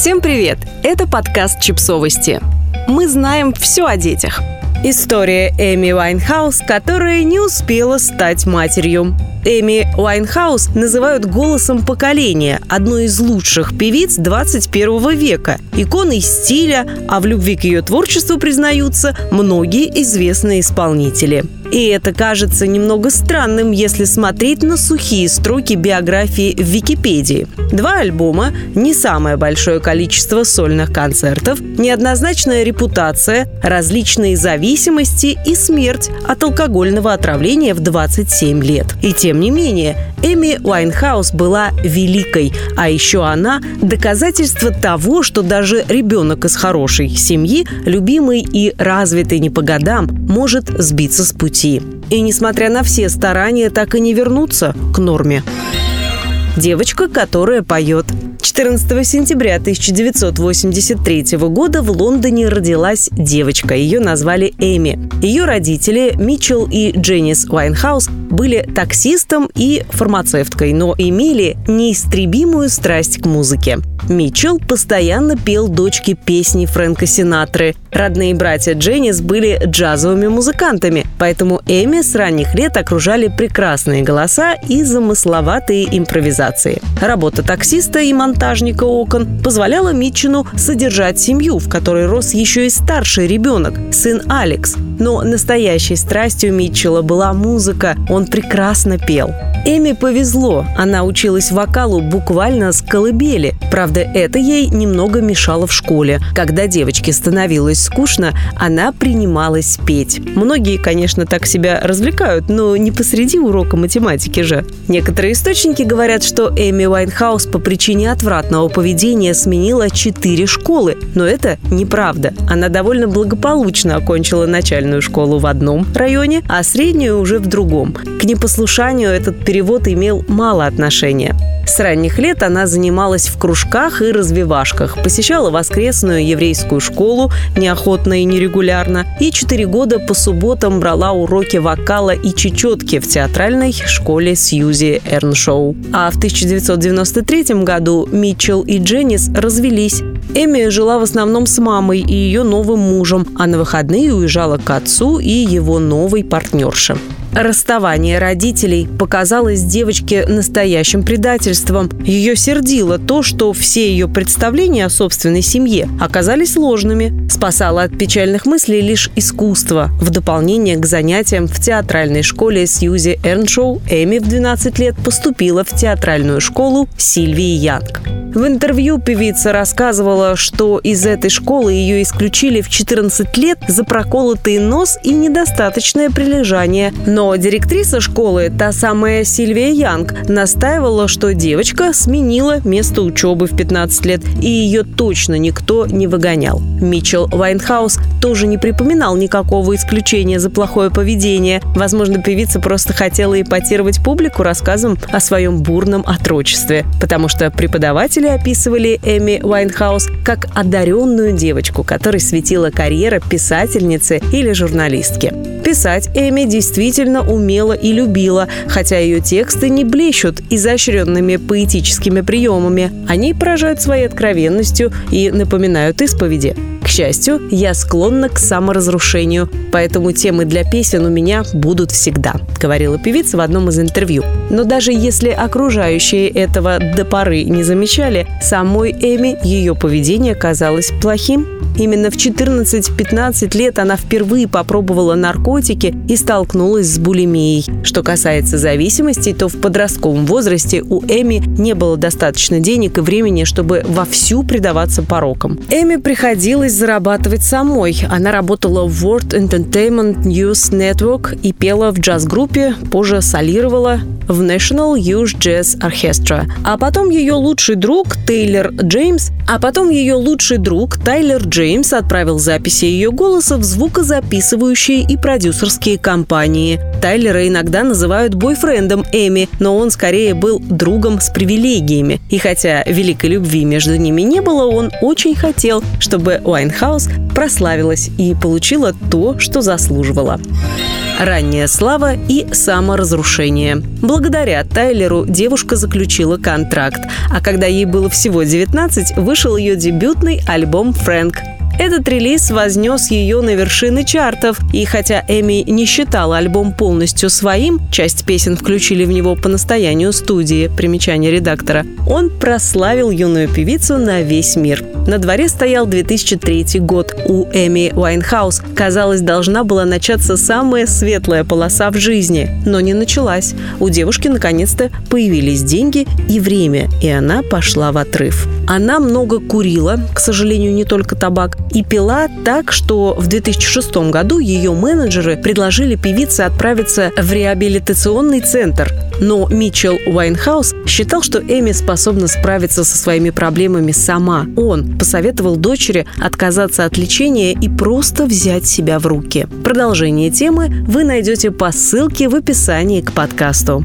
Всем привет! Это подкаст «Чипсовости». Мы знаем все о детях. История Эми Уайнхаус, которая не успела стать матерью. Эми Уайнхаус называют голосом поколения, одной из лучших певиц 21 века, иконой стиля, а в любви к ее творчеству признаются многие известные исполнители. И это кажется немного странным, если смотреть на сухие строки биографии в Википедии. Два альбома, не самое большое количество сольных концертов, неоднозначная репутация, различные зависимости и смерть от алкогольного отравления в 27 лет. И тем не менее, Эми Уайнхаус была великой, а еще она – доказательство того, что даже ребенок из хорошей семьи, любимый и развитый не по годам, может сбиться с пути. И несмотря на все старания, так и не вернуться к норме. Девочка, которая поет. 14 сентября 1983 года в Лондоне родилась девочка. Ее назвали Эми. Ее родители Митчелл и Дженнис Уайнхаус были таксистом и фармацевткой, но имели неистребимую страсть к музыке. Митчелл постоянно пел дочке песни Фрэнка Синатры. Родные братья Дженнис были джазовыми музыкантами, поэтому Эми с ранних лет окружали прекрасные голоса и замысловатые импровизации. Работа таксиста и монтажника окон позволяла Митчеллу содержать семью, в которой рос еще и старший ребенок, сын Алекс. Но настоящей страстью Митчелла была музыка. Он прекрасно пел. Эми повезло. Она училась вокалу буквально с колыбели. Правда, это ей немного мешало в школе. Когда девочке становилось скучно, она принималась петь. Многие, конечно, так себя развлекают, но не посреди урока математики же. Некоторые источники говорят, что Эми Уайнхаус по причине отвратного поведения сменила четыре школы. Но это неправда. Она довольно благополучно окончила начальную школу в одном районе, а среднюю уже в другом. К непослушанию этот перевод имел мало отношения. С ранних лет она занималась в кружках и развивашках, посещала воскресную еврейскую школу неохотно и нерегулярно, и четыре года по субботам брала уроки вокала и чечетки в театральной школе Сьюзи Эрншоу. А в 1993 году Митчелл и Дженнис развелись. Эми жила в основном с мамой и ее новым мужем, а на выходные уезжала к отцу и его новой партнерше. Расставание родителей показалось девочке настоящим предательством. Ее сердило то, что все ее представления о собственной семье оказались ложными. Спасало от печальных мыслей лишь искусство. В дополнение к занятиям в театральной школе Сьюзи Эрншоу Эми в 12 лет поступила в театральную школу Сильвии Янг. В интервью певица рассказывала, что из этой школы ее исключили в 14 лет за проколотый нос и недостаточное прилежание. Но директриса школы, та самая Сильвия Янг, настаивала, что девочка сменила место учебы в 15 лет, и ее точно никто не выгонял. Митчелл Уайнхаус тоже не припоминал никакого исключения за плохое поведение. Возможно, певица просто хотела ипотировать публику рассказом о своем бурном отрочестве, потому что преподаватель Родители описывали Эми Уайнхаус как одаренную девочку, которой светила карьера писательницы или журналистки. Писать Эми действительно умела и любила, хотя ее тексты не блещут изощренными поэтическими приемами. Они поражают своей откровенностью и напоминают исповеди счастью, я склонна к саморазрушению, поэтому темы для песен у меня будут всегда», — говорила певица в одном из интервью. Но даже если окружающие этого до поры не замечали, самой Эми ее поведение казалось плохим. Именно в 14-15 лет она впервые попробовала наркотики и столкнулась с булимией. Что касается зависимости, то в подростковом возрасте у Эми не было достаточно денег и времени, чтобы вовсю предаваться порокам. Эми приходилось зарабатывать самой. Она работала в World Entertainment News Network и пела в джаз-группе, позже солировала в National Youth Jazz Orchestra. А потом ее лучший друг Тейлор Джеймс, а потом ее лучший друг Тайлер Джеймс отправил записи ее голоса в звукозаписывающие и продюсерские компании. Тайлера иногда называют бойфрендом Эми, но он скорее был другом с привилегиями. И хотя великой любви между ними не было, он очень хотел, чтобы Уайнхаус прославилась и получила то, что заслуживала. ранняя слава и саморазрушение. Благодаря Тайлеру девушка заключила контракт, а когда ей было всего 19, вышел ее дебютный альбом «Фрэнк». Этот релиз вознес ее на вершины чартов, и хотя Эми не считала альбом полностью своим, часть песен включили в него по настоянию студии, примечание редактора, он прославил юную певицу на весь мир. На дворе стоял 2003 год. У Эми Уайнхаус, казалось, должна была начаться самая светлая полоса в жизни, но не началась. У девушки наконец-то появились деньги и время, и она пошла в отрыв. Она много курила, к сожалению, не только табак, и пила так, что в 2006 году ее менеджеры предложили певице отправиться в реабилитационный центр. Но Митчелл Уайнхаус считал, что Эми способна справиться со своими проблемами сама. Он посоветовал дочери отказаться от лечения и просто взять себя в руки. Продолжение темы вы найдете по ссылке в описании к подкасту.